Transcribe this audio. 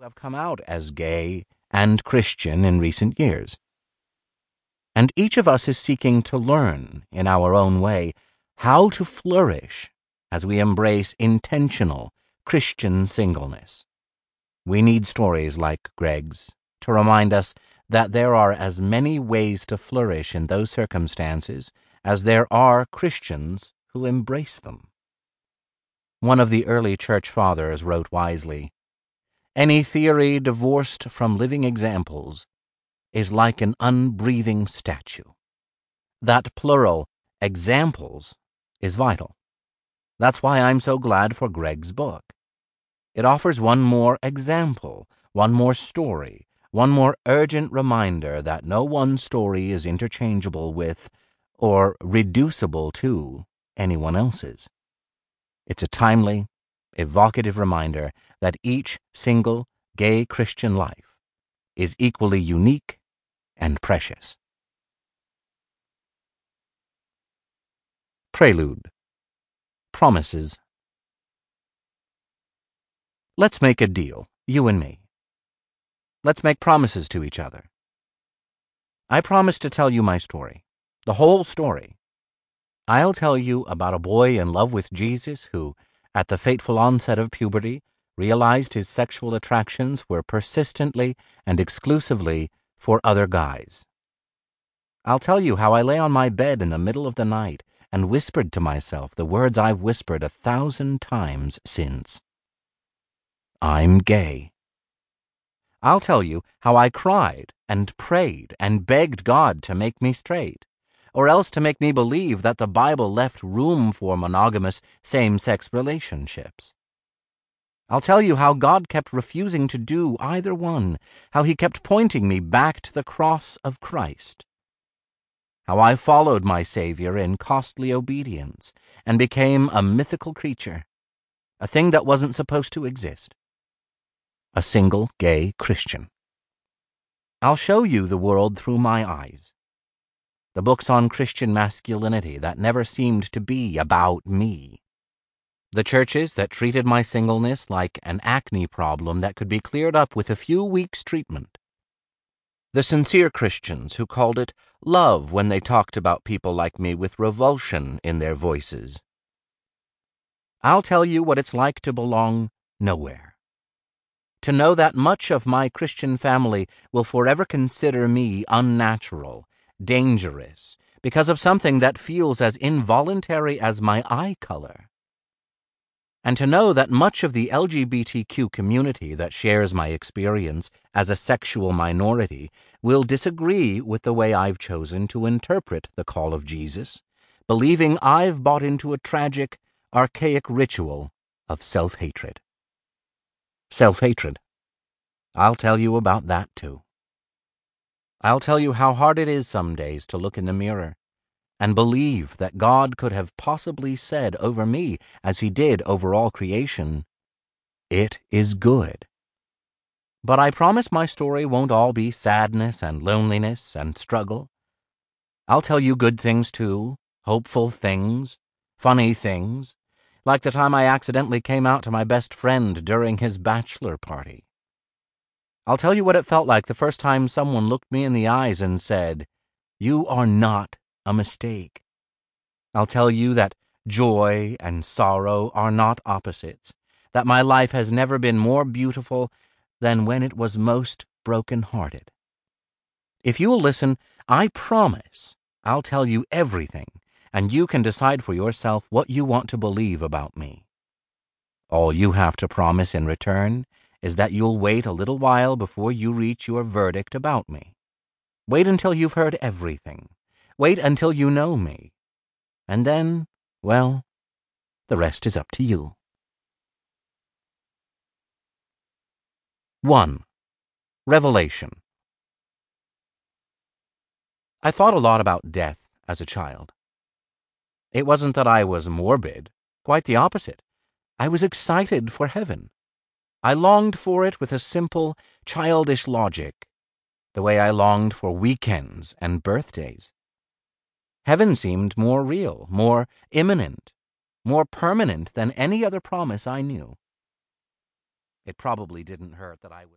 have come out as gay and Christian in recent years. And each of us is seeking to learn, in our own way, how to flourish as we embrace intentional Christian singleness. We need stories like Greg's to remind us that there are as many ways to flourish in those circumstances as there are Christians who embrace them. One of the early church fathers wrote wisely any theory divorced from living examples is like an unbreathing statue. That plural, examples, is vital. That's why I'm so glad for Greg's book. It offers one more example, one more story, one more urgent reminder that no one story is interchangeable with or reducible to anyone else's. It's a timely, evocative reminder that each single gay Christian life is equally unique and precious. Prelude Promises Let's make a deal, you and me. Let's make promises to each other. I promise to tell you my story, the whole story. I'll tell you about a boy in love with Jesus who, at the fateful onset of puberty, realized his sexual attractions were persistently and exclusively for other guys. I'll tell you how I lay on my bed in the middle of the night and whispered to myself the words I've whispered a thousand times since. I'm gay. I'll tell you how I cried and prayed and begged God to make me straight or else to make me believe that the Bible left room for monogamous same sex relationships. I'll tell you how God kept refusing to do either one, how He kept pointing me back to the cross of Christ. How I followed my Savior in costly obedience and became a mythical creature, a thing that wasn't supposed to exist. A single gay Christian. I'll show you the world through my eyes the books on Christian masculinity that never seemed to be about me. The churches that treated my singleness like an acne problem that could be cleared up with a few weeks' treatment. The sincere Christians who called it love when they talked about people like me with revulsion in their voices. I'll tell you what it's like to belong nowhere. To know that much of my Christian family will forever consider me unnatural dangerous because of something that feels as involuntary as my eye color. And to know that much of the LGBTQ community that shares my experience as a sexual minority will disagree with the way I've chosen to interpret the call of Jesus, believing I've bought into a tragic, archaic ritual of self hatred. Self hatred. I'll tell you about that too. I'll tell you how hard it is some days to look in the mirror and believe that God could have possibly said over me, as He did over all creation, It is good. But I promise my story won't all be sadness and loneliness and struggle. I'll tell you good things too, hopeful things, funny things, like the time I accidentally came out to my best friend during his bachelor party. I'll tell you what it felt like the first time someone looked me in the eyes and said, You are not a mistake. I'll tell you that joy and sorrow are not opposites, that my life has never been more beautiful than when it was most broken-hearted. If you'll listen, I promise I'll tell you everything, and you can decide for yourself what you want to believe about me. All you have to promise in return is that you'll wait a little while before you reach your verdict about me. Wait until you've heard everything. Wait until you know me. And then, well, the rest is up to you. 1. Revelation I thought a lot about death as a child. It wasn't that I was morbid, quite the opposite. I was excited for heaven. I longed for it with a simple, childish logic, the way I longed for weekends and birthdays. Heaven seemed more real, more imminent, more permanent than any other promise I knew. It probably didn't hurt that I was.